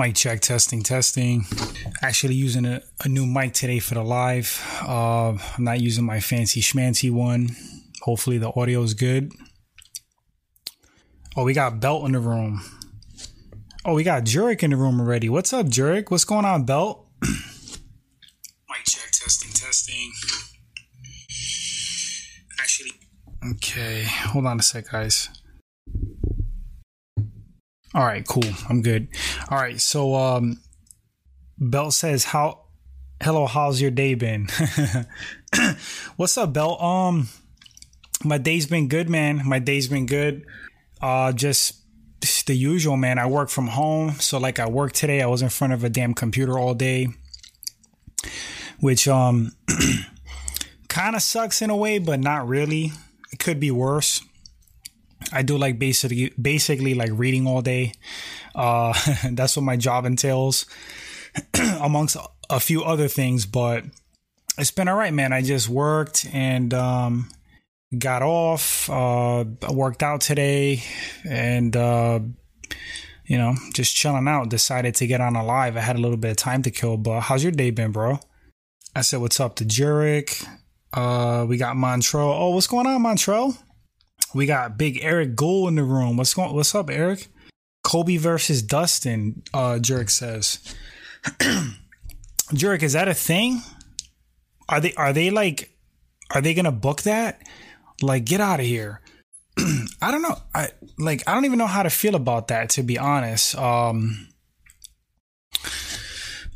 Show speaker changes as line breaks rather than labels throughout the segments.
Mic check, testing, testing. Actually, using a, a new mic today for the live. Uh, I'm not using my fancy schmancy one. Hopefully, the audio is good. Oh, we got Belt in the room. Oh, we got Jurek in the room already. What's up, Jurek? What's going on, Belt? Mic check, testing, testing. Actually, okay. Hold on a sec, guys. All right, cool. I'm good. All right, so um Belt says how hello, how's your day been? What's up, Belt? Um my day's been good, man. My day's been good. Uh just the usual, man. I work from home, so like I work today. I was in front of a damn computer all day. Which um kind of sucks in a way, but not really. It could be worse. I do like basically basically like reading all day. Uh, that's what my job entails, amongst a few other things. But it's been all right, man. I just worked and um, got off. Uh, worked out today, and uh, you know, just chilling out. Decided to get on a live. I had a little bit of time to kill. But how's your day been, bro? I said, "What's up to Jurek?" Uh, we got Montrell. Oh, what's going on, Montrell? We got Big Eric Gould in the room. What's going? What's up, Eric? Colby versus Dustin. Uh, Jurek says. Jurek, is that a thing? Are they? Are they like? Are they gonna book that? Like, get out of here. I don't know. I like. I don't even know how to feel about that. To be honest. Um.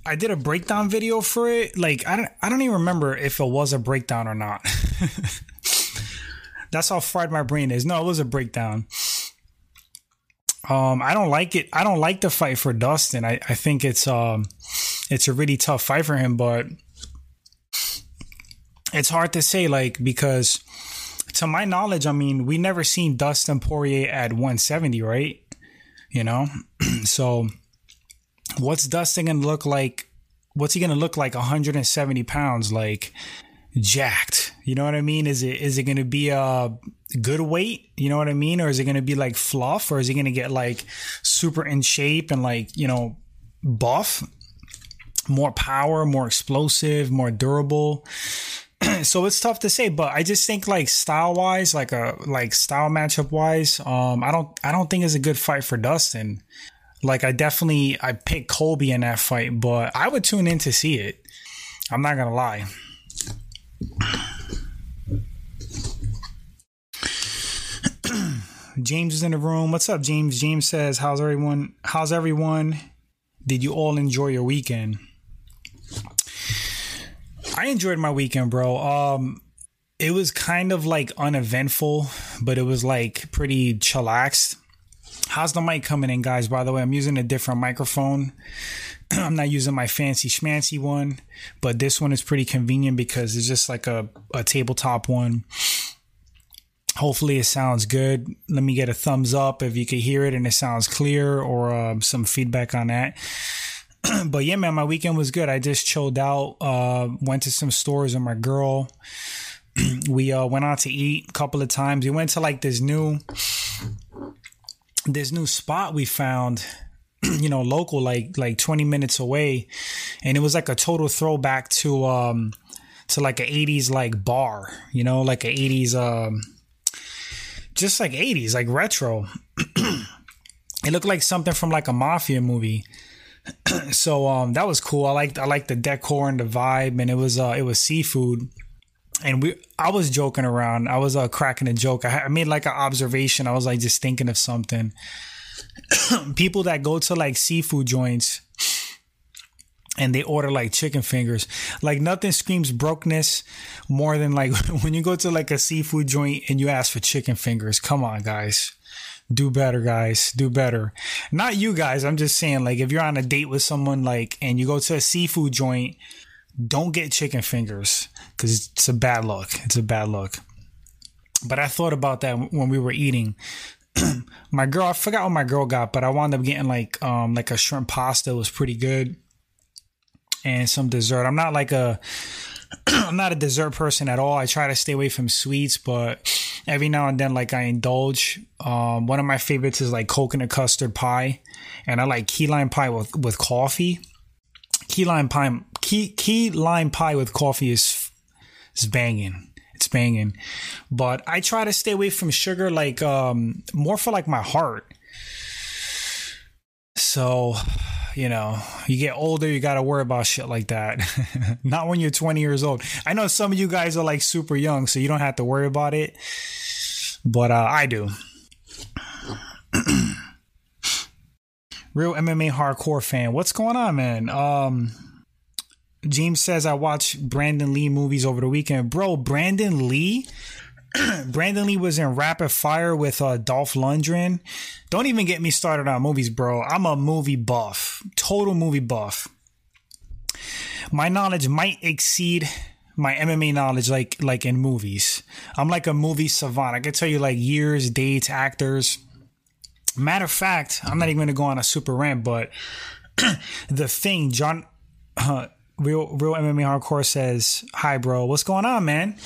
I did a breakdown video for it. Like I don't I don't even remember if it was a breakdown or not. That's how fried my brain is. No, it was a breakdown. Um, I don't like it. I don't like the fight for Dustin. I, I think it's um it's a really tough fight for him, but it's hard to say, like, because to my knowledge, I mean, we never seen Dustin Poirier at 170, right? You know? so what's Dustin gonna look like? What's he gonna look like 170 pounds? Like jacked. You know what I mean? Is it is it to be a good weight? You know what I mean? Or is it going to be like fluff? Or is he going to get like super in shape and like you know buff, more power, more explosive, more durable? so it's tough to say, but I just think like style wise, like a like style matchup wise, um, I don't I don't think it's a good fight for Dustin. Like I definitely I picked Colby in that fight, but I would tune in to see it. I'm not gonna lie. James is in the room. What's up, James? James says, "How's everyone? How's everyone? Did you all enjoy your weekend?" I enjoyed my weekend, bro. Um, it was kind of like uneventful, but it was like pretty chillaxed. How's the mic coming in, guys? By the way, I'm using a different microphone. I'm not using my fancy schmancy one, but this one is pretty convenient because it's just like a, a tabletop one. Hopefully, it sounds good. Let me get a thumbs up if you can hear it and it sounds clear or uh, some feedback on that. but yeah, man, my weekend was good. I just chilled out, uh, went to some stores with my girl. we uh, went out to eat a couple of times. We went to like this new this new spot we found you know local like like 20 minutes away and it was like a total throwback to um to like a 80s like bar you know like a 80s um just like 80s like retro. It looked like something from like a mafia movie. So um that was cool. I liked i liked the decor and the vibe and it was uh it was seafood. And we i was joking around. I was uh cracking a joke. I, I made like an observation. I was like just thinking of something. People that go to like seafood joints and they order like chicken fingers. Like nothing screams brokenness more than like when you go to like a seafood joint and you ask for chicken fingers. Come on, guys. Do better, guys. Do better. Not you guys. I'm just saying, like, if you're on a date with someone, like, and you go to a seafood joint, don't get chicken fingers because it's a bad look. It's a bad look. But I thought about that when we were eating. my girl, I forgot what my girl got, but I wound up getting like um like a shrimp pasta. It was pretty good, and some dessert. I'm not like a I'm not a dessert person at all. I try to stay away from sweets, but every now and then, like I indulge. Um, one of my favorites is like coconut custard pie, and I like key lime pie with with coffee. Key lime pie, key key lime pie with coffee is is banging. It's banging, but I try to stay away from sugar, like um, more for like my heart. So, you know, you get older, you got to worry about shit like that. Not when you're 20 years old. I know some of you guys are like super young, so you don't have to worry about it, but uh, I do. Real MMA hardcore fan. What's going on, man? Um, James says I watched Brandon Lee movies over the weekend. Bro, Brandon Lee? Brandon Lee was in Rapid Fire with uh, Dolph Lundgren. Don't even get me started on movies, bro. I'm a movie buff, total movie buff. My knowledge might exceed my MMA knowledge, like like in movies. I'm like a movie savant. I can tell you like years, dates, actors. Matter of fact, I'm not even gonna go on a super rant, but the thing, John, uh, real real MMA hardcore says, "Hi, bro. What's going on, man?"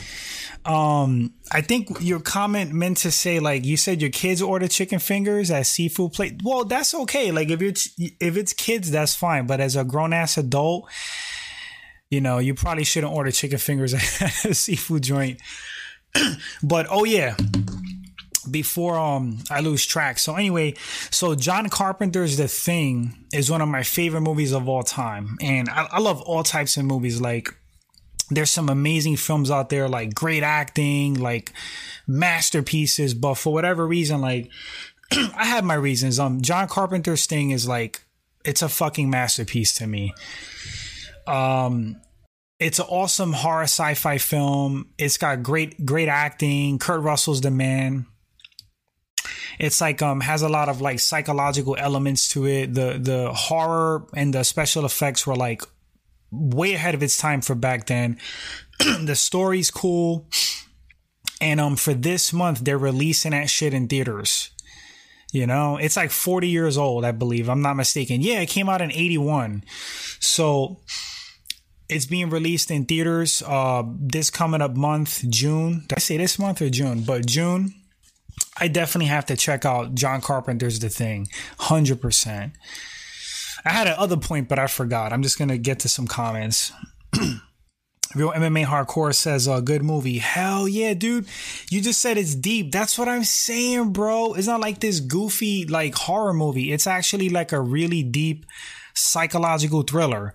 Um, I think your comment meant to say like you said your kids order chicken fingers at seafood plate. Well, that's okay. Like if it's if it's kids, that's fine. But as a grown ass adult, you know, you probably shouldn't order chicken fingers at a seafood joint. but oh yeah, before um I lose track. So anyway, so John Carpenter's The Thing is one of my favorite movies of all time, and I, I love all types of movies. Like there's some amazing films out there, like great acting, like masterpieces. But for whatever reason, like I have my reasons. Um, John Carpenter's thing is like it's a fucking masterpiece to me. Um, it's an awesome horror sci-fi film. It's got great great acting. Kurt Russell's the man. It's like um has a lot of like psychological elements to it. The the horror and the special effects were like way ahead of its time for back then. the story's cool. And um for this month they're releasing that shit in theaters. You know, it's like 40 years old, I believe. I'm not mistaken. Yeah, it came out in 81. So it's being released in theaters uh this coming up month, June. Did I say this month or June? But June. I definitely have to check out John Carpenter's The Thing. 100%. I had another point, but I forgot. I'm just gonna get to some comments. Real MMA Hardcore says, a uh, good movie. Hell yeah, dude. You just said it's deep. That's what I'm saying, bro. It's not like this goofy, like horror movie. It's actually like a really deep psychological thriller.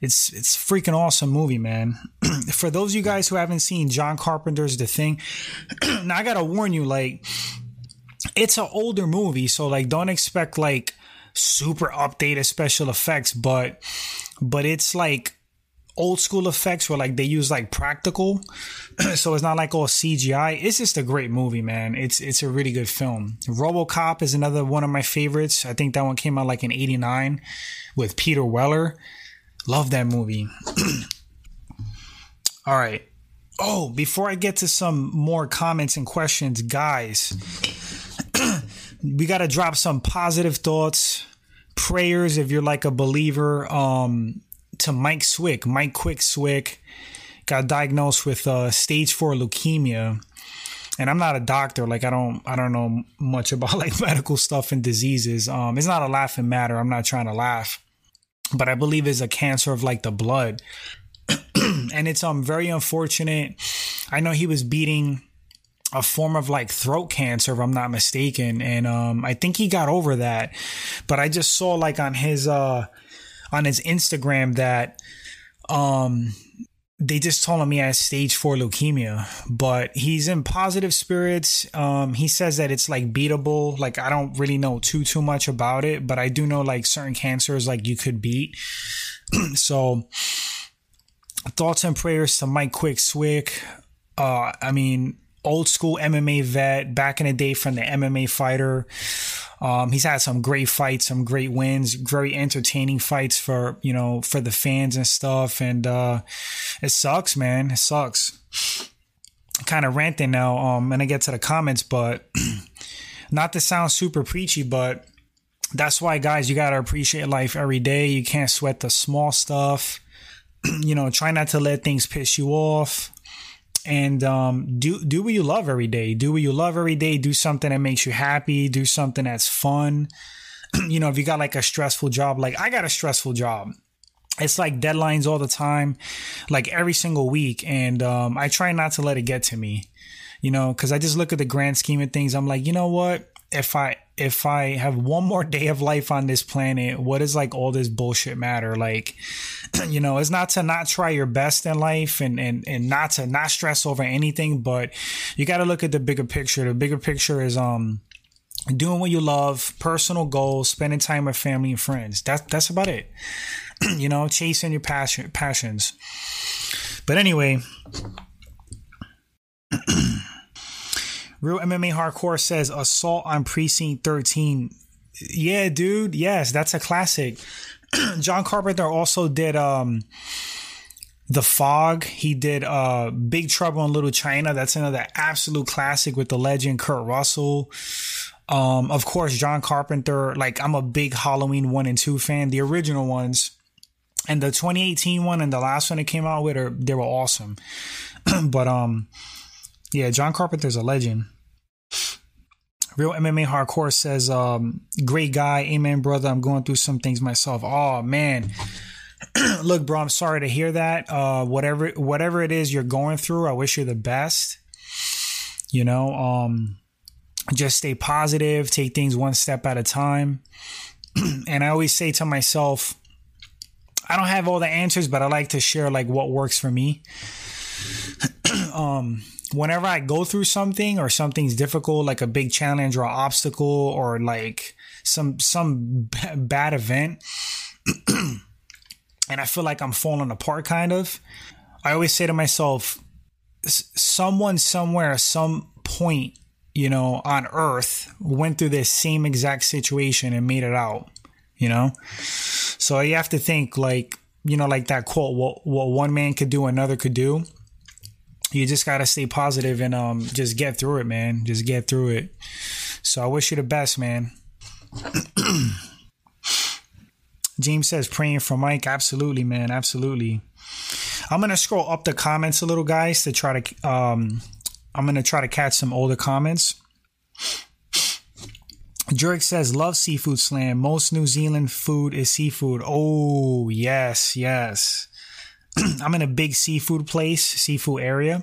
It's it's freaking awesome movie, man. For those of you guys who haven't seen John Carpenter's The Thing, now I gotta warn you, like, it's an older movie, so like don't expect like super updated special effects, but but it's like old school effects where like they use like practical. So it's not like all cgi it's just a great movie man. It's it's a really good film. Robocop is another one of my favorites. I think that one came out like in 89 with peter weller. Love that movie. All right. Oh before i get to some more comments and questions guys we got to drop some positive thoughts prayers if you're like a believer um, to Mike Swick. Mike Quick Swick got diagnosed with uh, stage four leukemia. And I'm not a doctor, like I don't I don't know much about like medical stuff and diseases. Um, it's not a laughing matter. I'm not trying to laugh, but I believe it's a cancer of like the blood, and it's um very unfortunate. I know he was beating a form of like throat cancer, if I'm not mistaken. And um, I think he got over that. But I just saw like on his uh on his Instagram that um they just told him he has stage four leukemia, but he's in positive spirits. Um, he says that it's like beatable. Like I don't really know too too much about it, but I do know like certain cancers like you could beat. so thoughts and prayers to Mike Quick Swick. Uh, I mean, old school MMA vet back in the day from the MMA fighter. Um, he's had some great fights, some great wins, very entertaining fights for, you know, for the fans and stuff. And, uh, it sucks, man. It sucks. Kind of ranting now. Um, and I get to the comments, but not to sound super preachy, but that's why guys, you got to appreciate life every day. You can't sweat the small stuff. you know, try not to let things piss you off and um, do do what you love every day. Do what you love every day. Do something that makes you happy. Do something that's fun. you know, if you got like a stressful job, like I got a stressful job. It's like deadlines all the time, like every single week, and um, I try not to let it get to me. You know, because I just look at the grand scheme of things. I'm like, you know what? If I if I have one more day of life on this planet, what does like all this bullshit matter? Like, you know, it's not to not try your best in life and, and, and not to not stress over anything, but you got to look at the bigger picture. The bigger picture is, um, doing what you love, personal goals, spending time with family and friends. That's, that's about it. you know, chasing your passion, passions. But anyway, Real MMA Hardcore says Assault on Precinct 13. Yeah, dude. Yes, that's a classic. John Carpenter also did um The Fog. He did uh Big Trouble in Little China. That's another absolute classic with the legend Kurt Russell. Um, of course, John Carpenter, like I'm a big Halloween one and two fan, the original ones. And the 2018 one and the last one that came out with are they were awesome. but um yeah, John Carpenter's a legend. Real MMA Hardcore says, um, great guy. Amen, brother. I'm going through some things myself. Oh, man. Look, bro, I'm sorry to hear that. Uh, whatever, whatever it is you're going through, I wish you the best. You know, um, just stay positive, take things one step at a time. and I always say to myself, I don't have all the answers, but I like to share like what works for me. um, whenever I go through something or something's difficult, like a big challenge or obstacle or like some some b- bad event, and I feel like I'm falling apart, kind of, I always say to myself, someone somewhere, some point, you know, on Earth went through this same exact situation and made it out. You know, so you have to think like you know, like that quote, what what one man could do, another could do you just gotta stay positive and um just get through it, man. Just get through it. So I wish you the best, man. James says praying for Mike. Absolutely, man. Absolutely. I'm gonna scroll up the comments a little, guys, to try to um I'm gonna try to catch some older comments. Jurek says, love seafood slam. Most New Zealand food is seafood. Oh, yes, yes. I'm in a big seafood place, seafood area.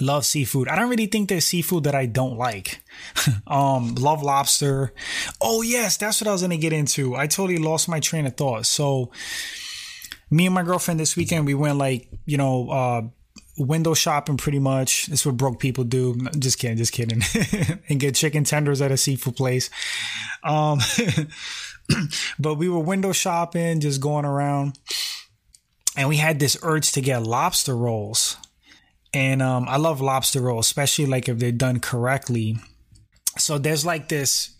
Love seafood. I don't really think there's seafood that I don't like. um, love lobster. Oh yes, that's what I was gonna get into. I totally lost my train of thought. So, me and my girlfriend this weekend we went like you know uh, window shopping pretty much. That's what broke people do. Just kidding, just kidding. and get chicken tenders at a seafood place. Um, but we were window shopping, just going around and we had this urge to get lobster rolls. And um, I love lobster rolls, especially like if they're done correctly. So there's like this,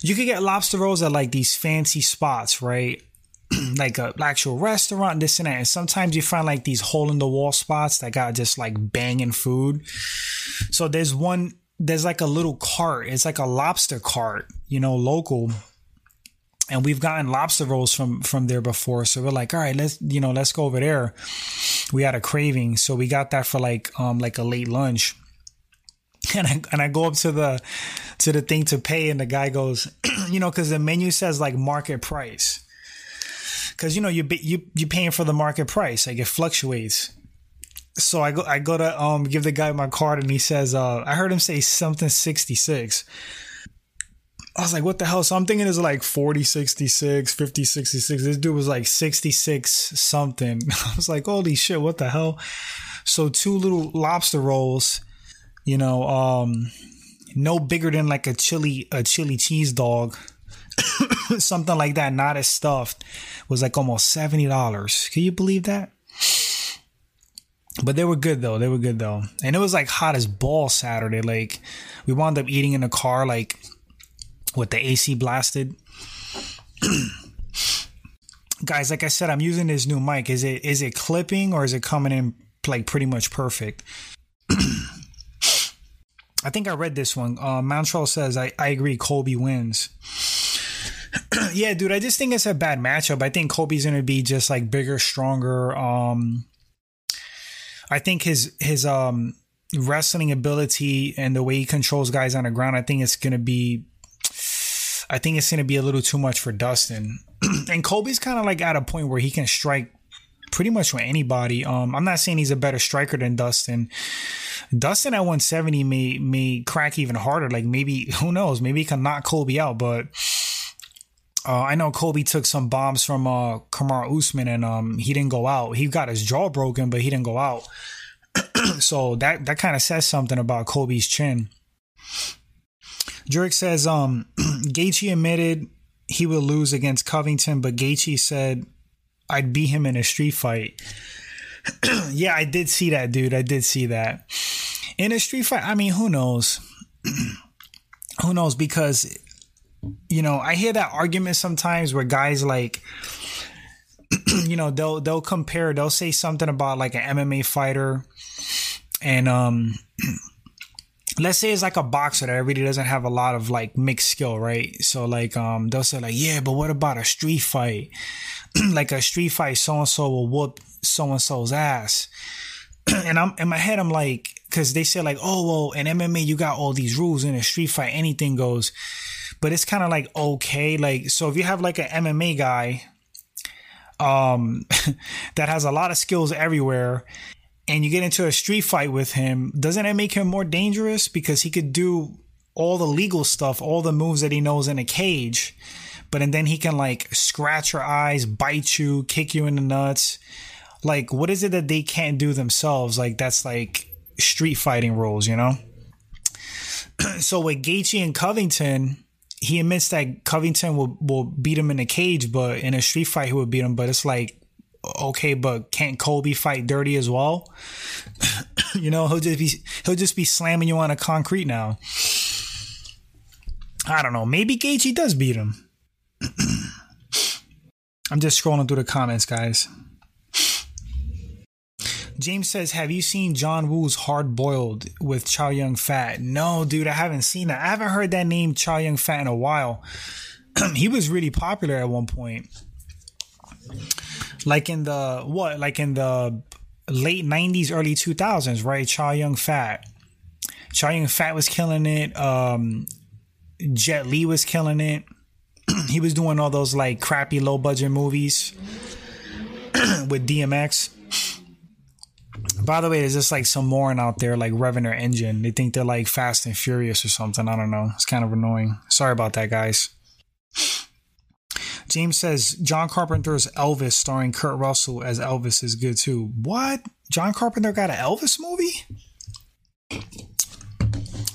you could get lobster rolls at like these fancy spots, right? like a actual restaurant, this and that. And sometimes you find like these hole in the wall spots that got just like banging food. So there's one, there's like a little cart. It's like a lobster cart, you know, local and we've gotten lobster rolls from from there before. So we're like all right let's you know let's go over there. We had a craving so we got that for like um like a late lunch. And I, and I go up to the to the thing to pay and the guy goes you know because the menu says like market price. Because you know you you you're paying for the market price like it fluctuates. So I go I go to um give the guy my card and he says uh I heard him say something 66 I was like, what the hell? So I'm thinking it's like 40, 66, 50, 66. This dude was like 66 something. I was like, holy shit, what the hell? So two little lobster rolls, you know, um, no bigger than like a chili, a chili cheese dog. something like that, not as stuffed, was like almost $70. Can you believe that? But they were good though. They were good though. And it was like hot as ball Saturday. Like we wound up eating in the car like with the AC blasted. Guys, like I said, I'm using this new mic. Is it is it clipping or is it coming in like pretty much perfect? I think I read this one. Uh, Montrell says, I, I agree, Colby wins. yeah, dude, I just think it's a bad matchup. I think Colby's going to be just like bigger, stronger. Um, I think his his um wrestling ability and the way he controls guys on the ground, I think it's gonna be I think it's gonna be a little too much for Dustin. and Colby's kind of like at a point where he can strike pretty much with anybody. Um, I'm not saying he's a better striker than Dustin. Dustin at 170 may may crack even harder. Like maybe who knows? Maybe he can knock Colby out. But uh, I know Colby took some bombs from uh, Kamaru Usman and um, he didn't go out. He got his jaw broken, but he didn't go out. so that that kind of says something about Colby's chin. Jurek says um Gaethje admitted he will lose against Covington, but Gaethje said I'd beat him in a street fight. yeah, I did see that, dude. I did see that. In a street fight, I mean, who knows? who knows? Because, you know, I hear that argument sometimes where guys like, you know, they'll they'll compare, they'll say something about like an MMA fighter, and um, let's say it's like a boxer that really doesn't have a lot of like mixed skill, right? So like um, they'll say like, yeah, but what about a street fight? like a street fight, so and so will whoop so and so's ass. and I'm in my head, I'm like, because they say like, oh well, in MMA you got all these rules. In a street fight, anything goes. But it's kind of like okay, like so if you have like an MMA guy, um, that has a lot of skills everywhere, and you get into a street fight with him, doesn't that make him more dangerous because he could do all the legal stuff, all the moves that he knows in a cage? but and then he can like scratch your eyes, bite you, kick you in the nuts. Like, what is it that they can't do themselves? Like, that's like street fighting rules, you know? so with Gaethje and Covington, he admits that Covington will, will beat him in a cage, but in a street fight, he would beat him. But it's like, okay, but can't Colby fight dirty as well? you know, he'll just be he'll just be slamming you on a concrete now. I don't know. Maybe Gaethje does beat him. I'm just scrolling through the comments, guys. James says, Have you seen John Woo's Hard Boiled with Chow Yun Fat? No, dude, I haven't seen that. I haven't heard that name Chow Yun Fat in a while. he was really popular at one point. Like in the what? Like in the late 90s, early 2000s, right? Chow Yun Fat. Chow Yun Fat was killing it. Um, Jet Li was killing it. he was doing all those like crappy low budget movies with DMX. By the way, there's just like some moron out there like revving their engine. They think they're like fast and furious or something. I don't know. It's kind of annoying. Sorry about that, guys. James says John Carpenter's Elvis starring Kurt Russell as Elvis is good too. What? John Carpenter got an Elvis movie?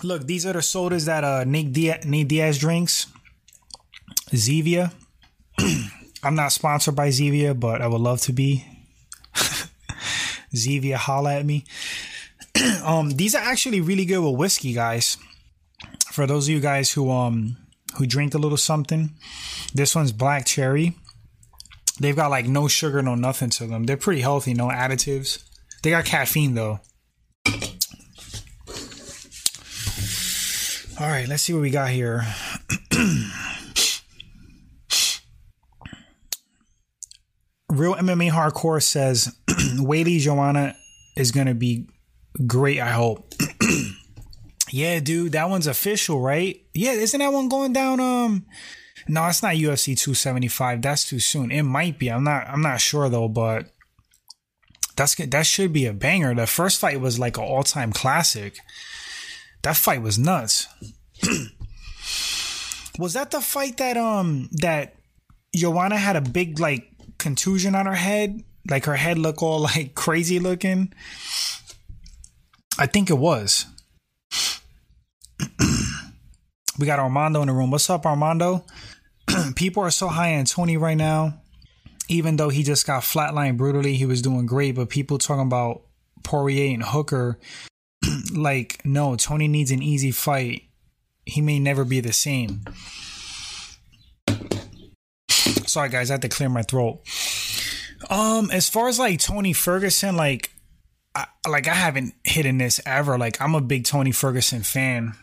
Look, these are the sodas that uh, Nick, Diaz, Nick Diaz drinks. Zevia. I'm not sponsored by Zevia, but I would love to be. Zevia, holla at me. um, these are actually really good with whiskey, guys. For those of you guys who um who drink a little something, this one's black cherry. They've got like no sugar, no nothing to them. They're pretty healthy, no additives. They got caffeine though. All right, let's see what we got here. Real MMA Hardcore says Weili Joanna is going to be great, I hope. yeah, dude, that one's official, right? Yeah, isn't that one going down um No, it's not UFC 275. That's too soon. It might be. I'm not I'm not sure though, but that's that should be a banger. The first fight was like an all-time classic. That fight was nuts. was that the fight that um that Joanna had a big like contusion on her head, like her head looked all like crazy looking. I think it was. We got Armando in the room. What's up, Armando? People are so high on Tony right now. Even though he just got flatlined brutally, he was doing great. But people talking about Poirier and Hooker, like, no, Tony needs an easy fight. He may never be the same. Sorry, guys, I had to clear my throat. Um, as far as like Tony Ferguson, like, I, like I haven't hidden this ever. Like, I'm a big Tony Ferguson fan.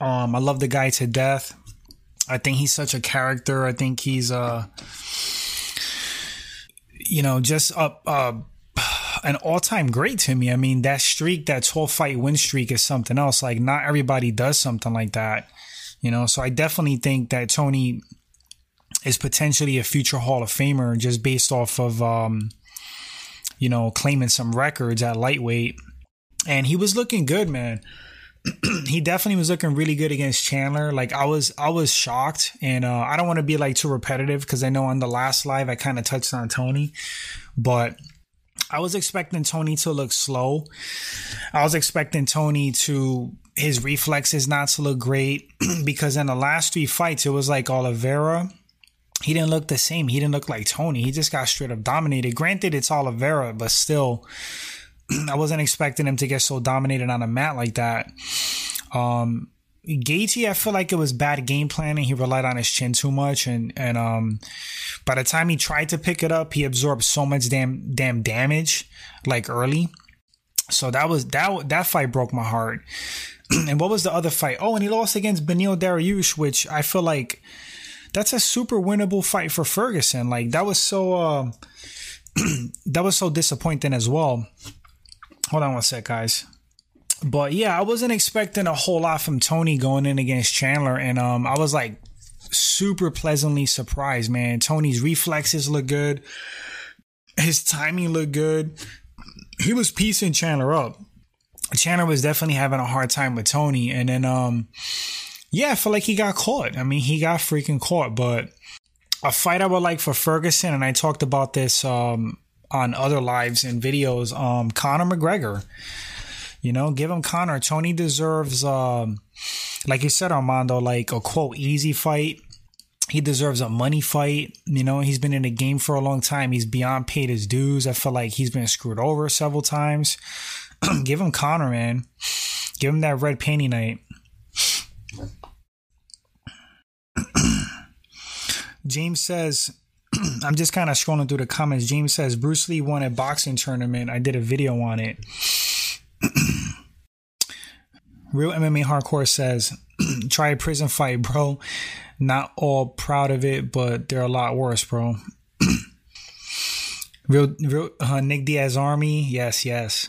Um, I love the guy to death. I think he's such a character. I think he's uh, you know, just a a, an all-time great to me. I mean, that streak, that 12 fight win streak is something else. Like not everybody does something like that, you know? So I definitely think that Tony is potentially a future Hall of Famer just based off of, um, you know, claiming some records at lightweight. And he was looking good, man. he definitely was looking really good against Chandler. Like I was, I was shocked, and uh, I don't want to be like too repetitive because I know on the last live I kind of touched on Tony, but I was expecting Tony to look slow. I was expecting Tony to his reflexes not to look great because in the last three fights it was like Oliveira. He didn't look the same. He didn't look like Tony. He just got straight up dominated. Granted, it's Oliveira, but still, I wasn't expecting him to get so dominated on a mat like that. Um, Gaethje, I feel like it was bad game planning. He relied on his chin too much, and and um, by the time he tried to pick it up, he absorbed so much damn damn damage like early. So that was that that fight broke my heart. and what was the other fight? Oh, and he lost against Beneil Dariush, which I feel like that's a super winnable fight for Ferguson. Like that was so uh, that was so disappointing as well. Hold on one sec, guys. But yeah, I wasn't expecting a whole lot from Tony going in against Chandler, and um, I was like super pleasantly surprised, man. Tony's reflexes look good, his timing looked good. He was piecing Chandler up. Chandler was definitely having a hard time with Tony, and then um, yeah, I feel like he got caught. I mean, he got freaking caught. But a fight I would like for Ferguson, and I talked about this um on other lives and videos. Um, Conor McGregor. You know, give him Conor. Tony deserves, um, like you said, Armando, like a quote easy fight. He deserves a money fight. You know, he's been in the game for a long time. He's beyond paid his dues. I feel like he's been screwed over several times. give him Conor, man. Give him that red panty night. James says, I'm just kind of scrolling through the comments. James says Bruce Lee won a boxing tournament. I did a video on it. Real MMA Hardcore says, try a prison fight, bro. Not all proud of it, but they're a lot worse, bro. real, real uh, Nick Diaz Army, yes, yes.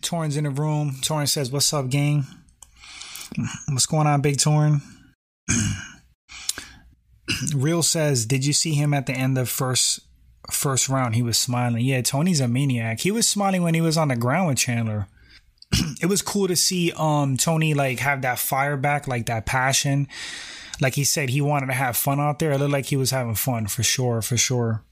Torrin's in the room. Torrin says, "What's up, gang? What's going on, Big Torrin?" Real says, "Did you see him at the end of first first round, he was smiling. Yeah, Tony's a maniac. He was smiling when he was on the ground with Chandler. it was cool to see um Tony like have that fire back, like that passion. Like he said, he wanted to have fun out there. It looked like he was having fun for sure, for sure.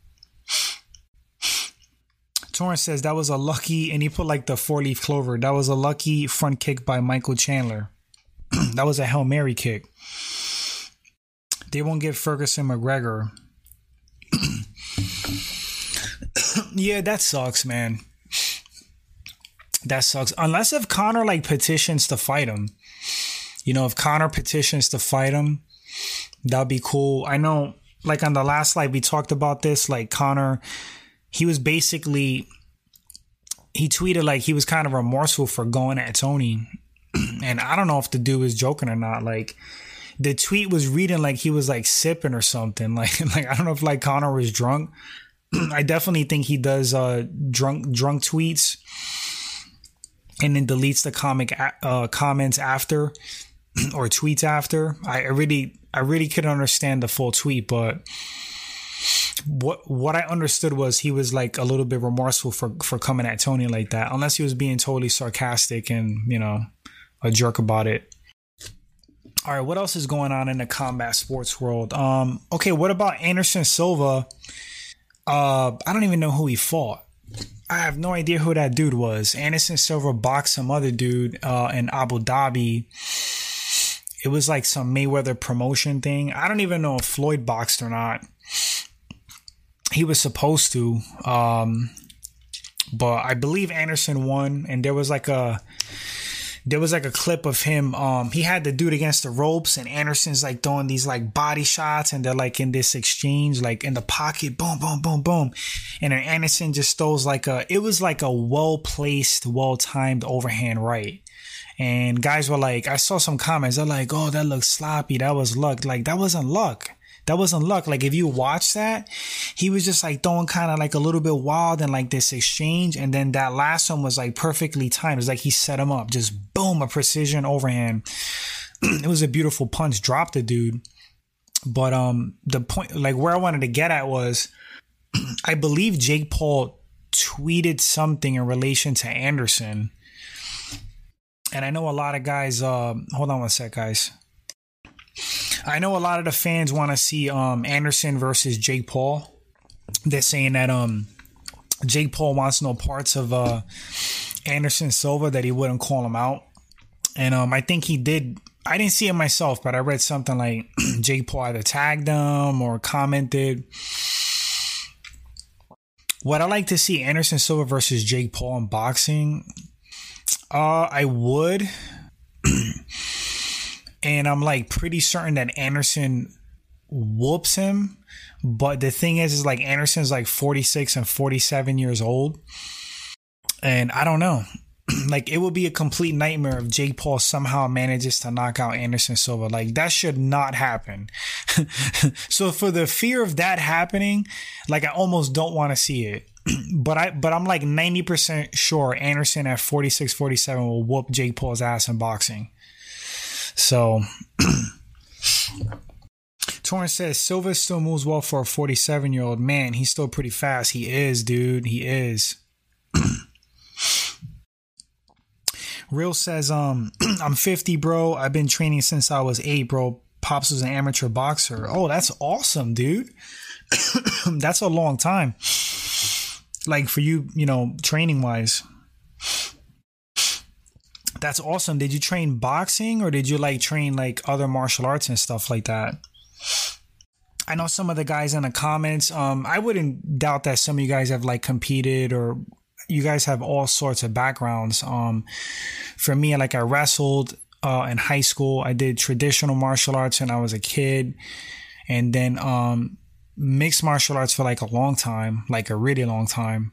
Torrance says that was a lucky, and he put like the four leaf clover. That was a lucky front kick by Michael Chandler. that was a Hail Mary kick. They won't give Ferguson McGregor. yeah, that sucks, man. That sucks. Unless if Conor like petitions to fight him. You know, if Conor petitions to fight him, that'd be cool. I know like on the last slide we talked about this, like Conor, he was basically he tweeted like he was kind of remorseful for going at Tony. and I don't know if the dude was joking or not. Like the tweet was reading like he was like sipping or something. Like like I don't know if like Conor was drunk. I definitely think he does uh drunk drunk tweets and then deletes the comic uh, comments after or tweets after. I really I really couldn't understand the full tweet, but what what I understood was he was like a little bit remorseful for for coming at Tony like that, unless he was being totally sarcastic and you know a jerk about it. All right, what else is going on in the combat sports world? Um, okay, what about Anderson Silva? Uh, I don't even know who he fought. I have no idea who that dude was. Anderson Silva boxed some other dude uh, in Abu Dhabi. It was like some Mayweather promotion thing. I don't even know if Floyd boxed or not. He was supposed to, um, but I believe Anderson won, and there was like a there was like a clip of him. Um, he had the dude against the ropes, and Anderson's like throwing these like body shots, and they're like in this exchange, like in the pocket, boom, boom, boom, boom, and then Anderson just throws like a. It was like a well placed, well timed overhand right. And guys were like, I saw some comments. They're like, "Oh, that looks sloppy. That was luck." Like that wasn't luck. That wasn't luck. Like if you watch that, he was just like throwing kind of like a little bit wild and like this exchange, and then that last one was like perfectly timed. It's like he set him up, just boom, a precision overhand. it was a beautiful punch, dropped the dude. But um, the point, like where I wanted to get at was, I believe Jake Paul tweeted something in relation to Anderson. And I know a lot of guys, uh, hold on one sec, guys. I know a lot of the fans want to see um, Anderson versus Jake Paul. They're saying that um, Jake Paul wants no parts of uh, Anderson Silva, that he wouldn't call him out. And um, I think he did. I didn't see it myself, but I read something like Jake Paul either tagged him or commented what I like to see Anderson Silva versus Jake Paul in boxing? Uh, I would. and I'm like pretty certain that Anderson whoops him. But the thing is, is like Anderson's like 46 and 47 years old. And I don't know. like it would be a complete nightmare if Jake Paul somehow manages to knock out Anderson Silva. Like that should not happen. so for the fear of that happening, like I almost don't want to see it. but I but I'm like 90% sure Anderson at 46 47 will whoop Jake Paul's ass in boxing. So Torrance says Silva still moves well for a 47 year old man. He's still pretty fast. He is, dude. He is. Real says, um, I'm 50, bro. I've been training since I was eight, bro. Pops was an amateur boxer. Oh, that's awesome, dude. that's a long time. Like for you, you know, training wise. That's awesome. Did you train boxing or did you like train like other martial arts and stuff like that? I know some of the guys in the comments. Um, I wouldn't doubt that some of you guys have like competed or you guys have all sorts of backgrounds. Um, for me, like I wrestled uh, in high school. I did traditional martial arts when I was a kid, and then um, mixed martial arts for like a long time, like a really long time.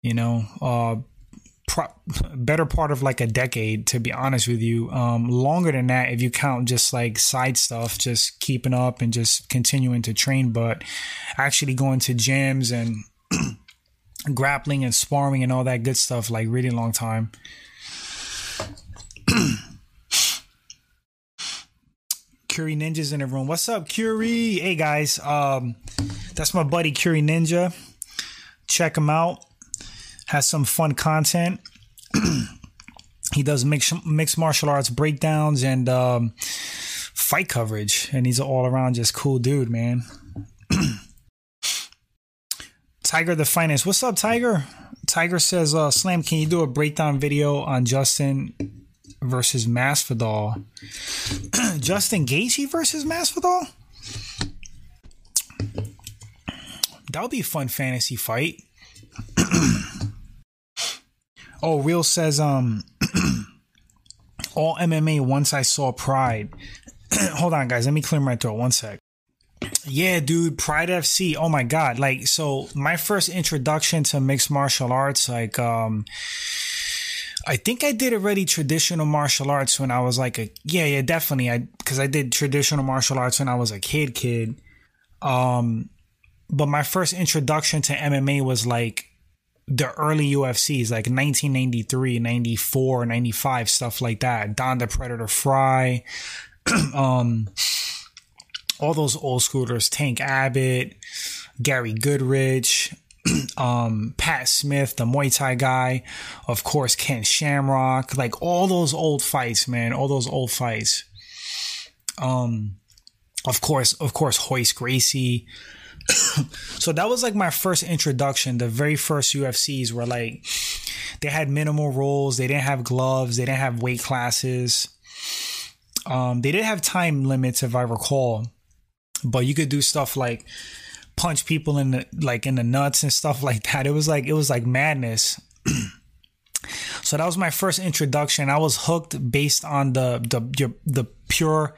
You know, uh, pro- better part of like a decade, to be honest with you. Um, longer than that, if you count just like side stuff, just keeping up and just continuing to train, but actually going to gyms and grappling and sparring and all that good stuff like really long time. Curie Ninja's in the room. What's up, Curie? Hey guys, um, that's my buddy Curie Ninja. Check him out. Has some fun content. he does mixed mixed martial arts breakdowns and um, fight coverage, and he's an all around just cool dude, man. Tiger the Finance. What's up, Tiger? Tiger says, uh, Slam, can you do a breakdown video on Justin versus Masvidal? Justin Gaethje versus Masvidal? That would be a fun fantasy fight. Oh, Real says, um, all MMA once I saw Pride. Hold on, guys. Let me clear my throat. One sec. Yeah, dude, Pride FC. Oh my god. Like so my first introduction to mixed martial arts like um I think I did already traditional martial arts when I was like a yeah, yeah, definitely. I cuz I did traditional martial arts when I was a kid kid. Um but my first introduction to MMA was like the early UFCs, like 1993, 94, 95, stuff like that. Don the Predator Frye. um all those old schoolers, Tank Abbott, Gary Goodridge, um, Pat Smith, the Muay Thai guy, of course, Ken Shamrock, like all those old fights, man, all those old fights. Um, of course, of course, Royce Gracie. so that was like my first introduction. The very first UFCs were like, they had minimal rules. They didn't have gloves. They didn't have weight classes. Um, they didn't have time limits, if I recall but you could do stuff like punch people in the like in the nuts and stuff like that. It was like it was like madness. so that was my first introduction. I was hooked based on the the the pure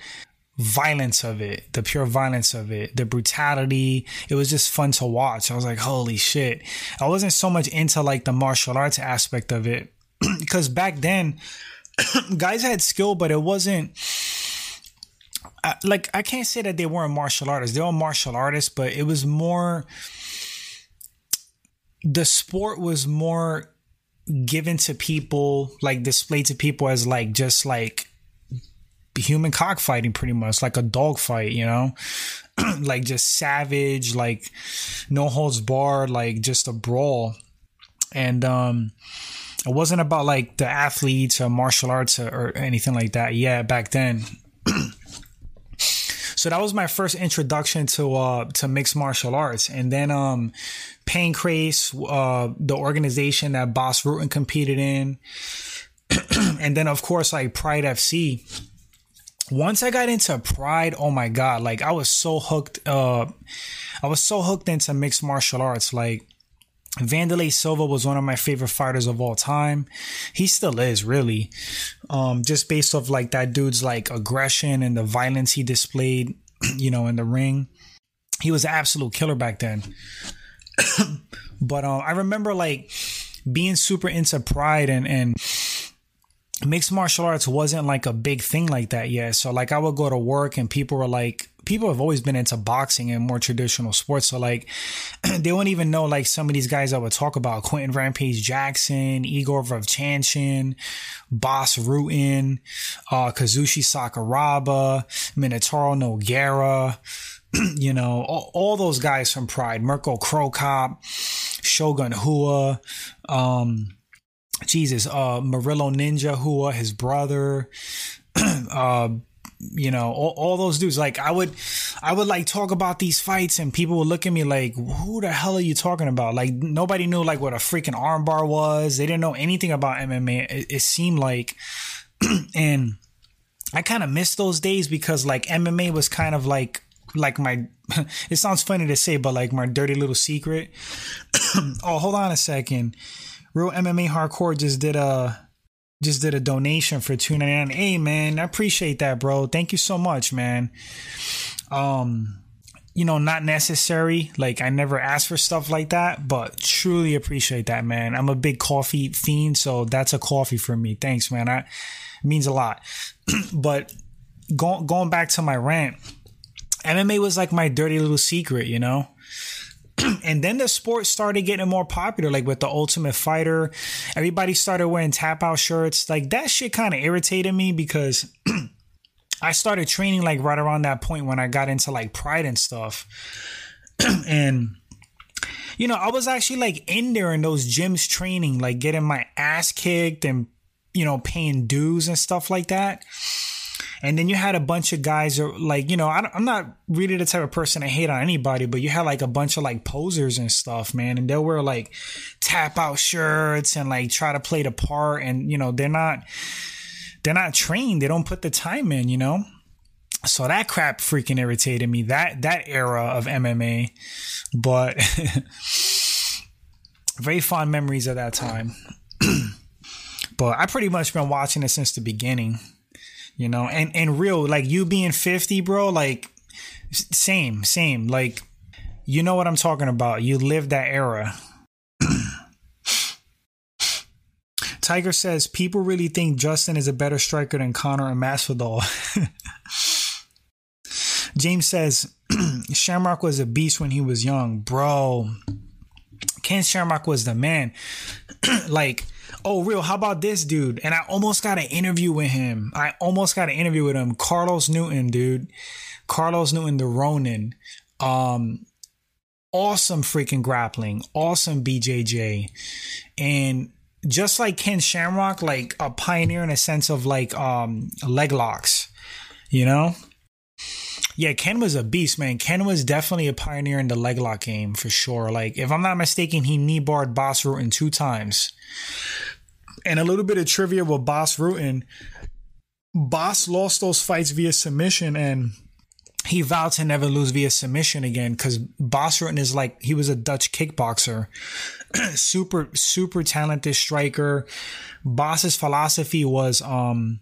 violence of it, the pure violence of it, the brutality. It was just fun to watch. I was like, holy shit. I wasn't so much into like the martial arts aspect of it because back then guys had skill, but it wasn't like I can't say that they weren't martial artists. They were martial artists, but it was more. The sport was more given to people, like displayed to people as like just like human cockfighting, pretty much like a dog fight, you know, like just savage, like no holds barred, like just a brawl, and um it wasn't about like the athletes or martial arts or, or anything like that. Yeah, back then. so that was my first introduction to uh to mixed martial arts, and then um Pancrase, uh, the organization that Bas Rutten competed in, and then of course like Pride FC. Once I got into Pride, oh my god, like I was so hooked. Uh, I was so hooked into mixed martial arts, like Wanderlei Silva was one of my favorite fighters of all time. He still is, really. Um, just based off like that dude's like aggression and the violence he displayed, you know, in the ring. He was an absolute killer back then. but um, I remember like being super into pride and and mixed martial arts wasn't like a big thing like that yet. So like I would go to work and people were like, people have always been into boxing and more traditional sports. So like they wouldn't even know like some of these guys I would talk about Quinton Rampage Jackson, Igor Vovchanchyn, Bas Rutten, uh, Kazushi Sakuraba, Minotauro Nogueira, you know, all, all, those guys from Pride, Mirko Cop, Shogun Rua, um, Jesus, uh, Murilo Ninja Rua, his brother, uh, you know, all, all, those dudes. Like I would, I would like talk about these fights, and people would look at me like, "Who the hell are you talking about?" Like nobody knew like what a freaking armbar was. They didn't know anything about MMA. It, it seemed like, and I kind of missed those days because like MMA was kind of like like my. it sounds funny to say, but like my dirty little secret. oh, hold on a second. Real MMA Hardcore just did a just did a donation for two ninety nine. Hey man, I appreciate that, bro. Thank you so much, man. Um, you know, not necessary. Like I never asked for stuff like that, but truly appreciate that, man. I'm a big coffee fiend, so that's a coffee for me. Thanks, man. I means a lot. but going going back to my rant, MMA was like my dirty little secret, you know. and then the sport started getting more popular, like with the Ultimate Fighter. Everybody started wearing tap out shirts. Like that shit kind of irritated me because I started training like right around that point when I got into like Pride and stuff. and you know, I was actually like in there in those gyms training, like getting my ass kicked and you know, paying dues and stuff like that. And then you had a bunch of guys like, you know, I, am not really the type of person to hate on anybody, but you had like a bunch of like posers and stuff, man. And they'll wear like tap out shirts and like try to play the part. And, you know, they're not, they're not trained. They don't put the time in, you know? So that crap freaking irritated me. That, that era of MMA, but very fond memories of that time. but I pretty much been watching it since the beginning you know? And and real like you being 50 bro like same same. Like you know what i'm talking about. You lived that era. Tiger says people really think justin is a better striker than Conor and masvidal. James says shamrock was a beast when he was young bro. Ken shamrock was the man. Like oh, real, how about this dude? And I almost got an interview with him. I almost got an interview with him. Carlos Newton, dude. Carlos Newton, the Ronin. Um, awesome freaking grappling, awesome BJJ. And just like Ken Shamrock, like a pioneer in a sense of like um leg locks, you know? Yeah, Ken was a beast, man. Ken was definitely a pioneer in the leg lock game for sure. Like, if I'm not mistaken, he knee barred Bas Rutten two times. And a little bit of trivia with Bas Rutten. Bas lost those fights via submission and he vowed to never lose via submission again because Bas Rutten is like, he was a Dutch kickboxer. super, super talented striker. Bas's philosophy was, um,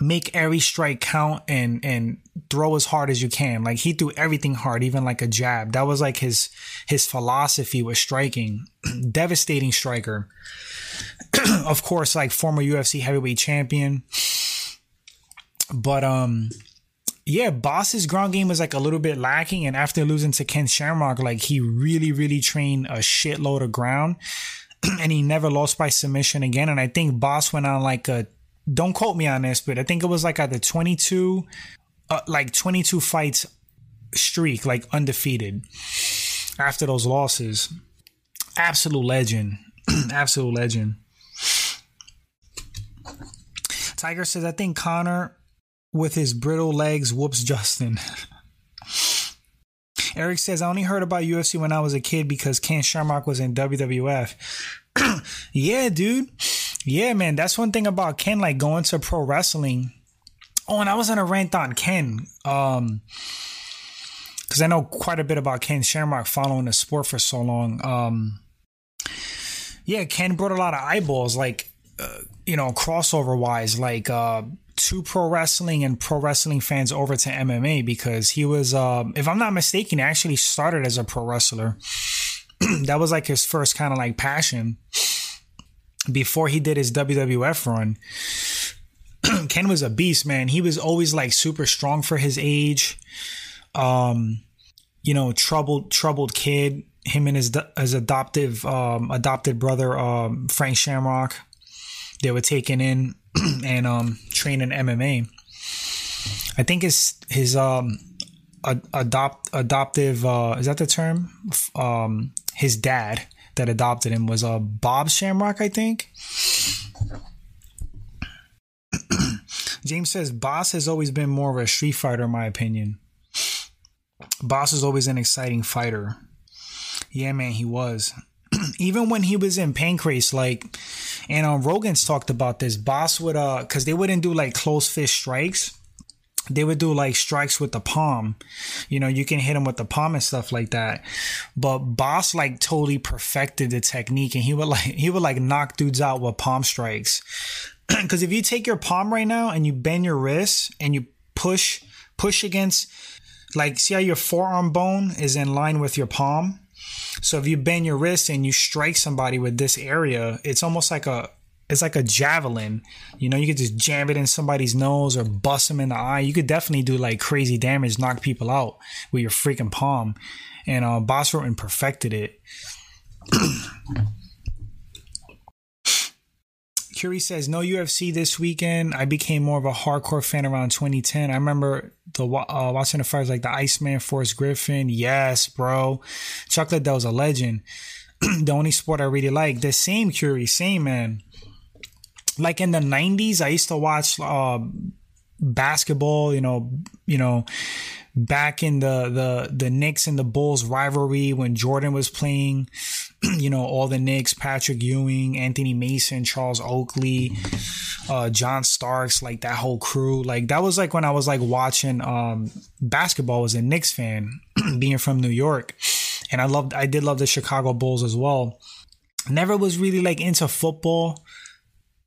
make every strike count and and throw as hard as you can. Like he threw everything hard even like a jab. That was like his his philosophy was striking. Devastating striker. Of course like former UFC heavyweight champion. But um yeah, Bas's ground game was like a little bit lacking, and after losing to Ken Shamrock, like he really, really trained a shitload of ground, and he never lost by submission again. And I think Bas went on like a don't quote me on this, but I think it was like at the 22, uh, like 22 fights streak, like undefeated after those losses. Absolute legend. Absolute legend. Tiger says, I think Conor with his brittle legs whoops Justin. Eric says, I only heard about UFC when I was a kid because Ken Shamrock was in WWF. yeah, dude. Yeah, man. That's one thing about Ken, like going to pro wrestling. Oh, and I was on a rant on Ken. Um, because I know quite a bit about Ken Shamrock following the sport for so long. Um, yeah, Ken brought a lot of eyeballs, like uh, you know, crossover wise, like uh, to pro wrestling and pro wrestling fans over to MMA because he was, uh, if I'm not mistaken, actually started as a pro wrestler. that was like his first kind of like passion before he did his WWF run. Ken was a beast, man. He was always like super strong for his age um, you know, troubled troubled kid. Him and his his adoptive um, adopted brother um, Frank Shamrock, they were taken in and um, trained in MMA. I think his his um adopt adoptive uh, is that the term? Um, his dad that adopted him was uh, Bob Shamrock, I think. James says Bas has always been more of a street fighter, in my opinion. Bas is always an exciting fighter. Yeah, man, he was. Even when he was in Pancrase, like, and um, Rogan's talked about this. Bas would, uh, because they wouldn't do like close fist strikes. They would do like strikes with the palm. You know, you can hit him with the palm and stuff like that. But Bas like totally perfected the technique and he would like, he would like knock dudes out with palm strikes. Because if you take your palm right now and you bend your wrist and you push, push against like see how your forearm bone is in line with your palm so if you bend your wrist and you strike somebody with this area it's almost like a it's like a javelin you know you could just jam it in somebody's nose or bust them in the eye you could definitely do like crazy damage knock people out with your freaking palm and uh Bas Rutten perfected it Curie says no UFC this weekend. I became more of a hardcore fan around 2010. I remember the uh, watching the fights like the Iceman, Forrest Griffin. Yes, bro. Chuck Liddell was a legend. the only sport I really like. The same Curie, same man. Like in the 90s, I used to watch uh, basketball. You know, you know back in the the the Knicks and the Bulls rivalry when Jordan was playing, you know, all the Knicks, Patrick Ewing, Anthony Mason, Charles Oakley, uh, John Starks, like that whole crew. Like that was like when I was like watching um basketball was a Knicks fan, being from New York. And I loved I did love the Chicago Bulls as well. Never was really like into football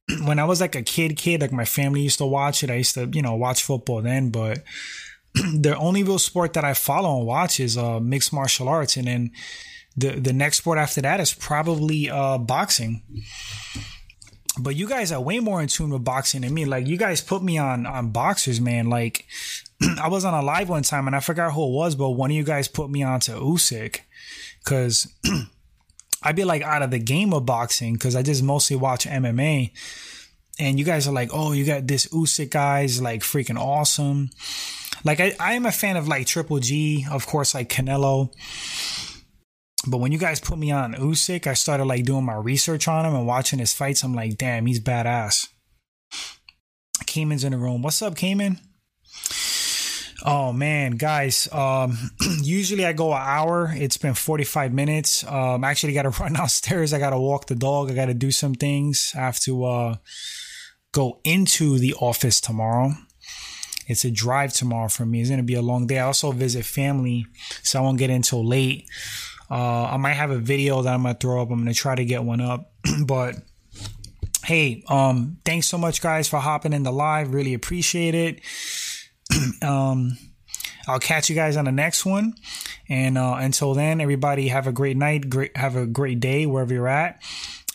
when I was like a kid, kid, like my family used to watch it. I used to, you know, watch football then, but the only real sport that I follow and watch is uh, mixed martial arts, and then the the next sport after that is probably uh, boxing. But you guys are way more in tune with boxing than me. Like you guys put me on on boxers, man. Like I was on a live one time and I forgot who it was, but one of you guys put me on to Usyk because I'd be like out of the game of boxing because I just mostly watch MMA. And you guys are like, oh, you got this Usyk guy's like freaking awesome. Like I, I am a fan of like Triple G, of course, like Canelo. But when you guys put me on Usyk, I started like doing my research on him and watching his fights. I'm like, damn, he's badass. Cayman's in the room. What's up, Cayman? Oh man, guys. Um, usually I go an hour. It's been 45 minutes. Um, I actually got to run downstairs. I got to walk the dog. I got to do some things. I have to uh, go into the office tomorrow. It's a drive tomorrow for me. It's going to be a long day. I also visit family, so I won't get in until late. Uh, I might have a video that I'm going to throw up. I'm going to try to get one up. but hey, um, thanks so much, guys, for hopping in the live. Really appreciate it. um, I'll catch you guys on the next one. And uh, until then, everybody have a great night. Great, have a great day wherever you're at,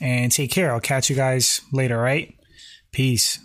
and take care. I'll catch you guys later. Right? Peace.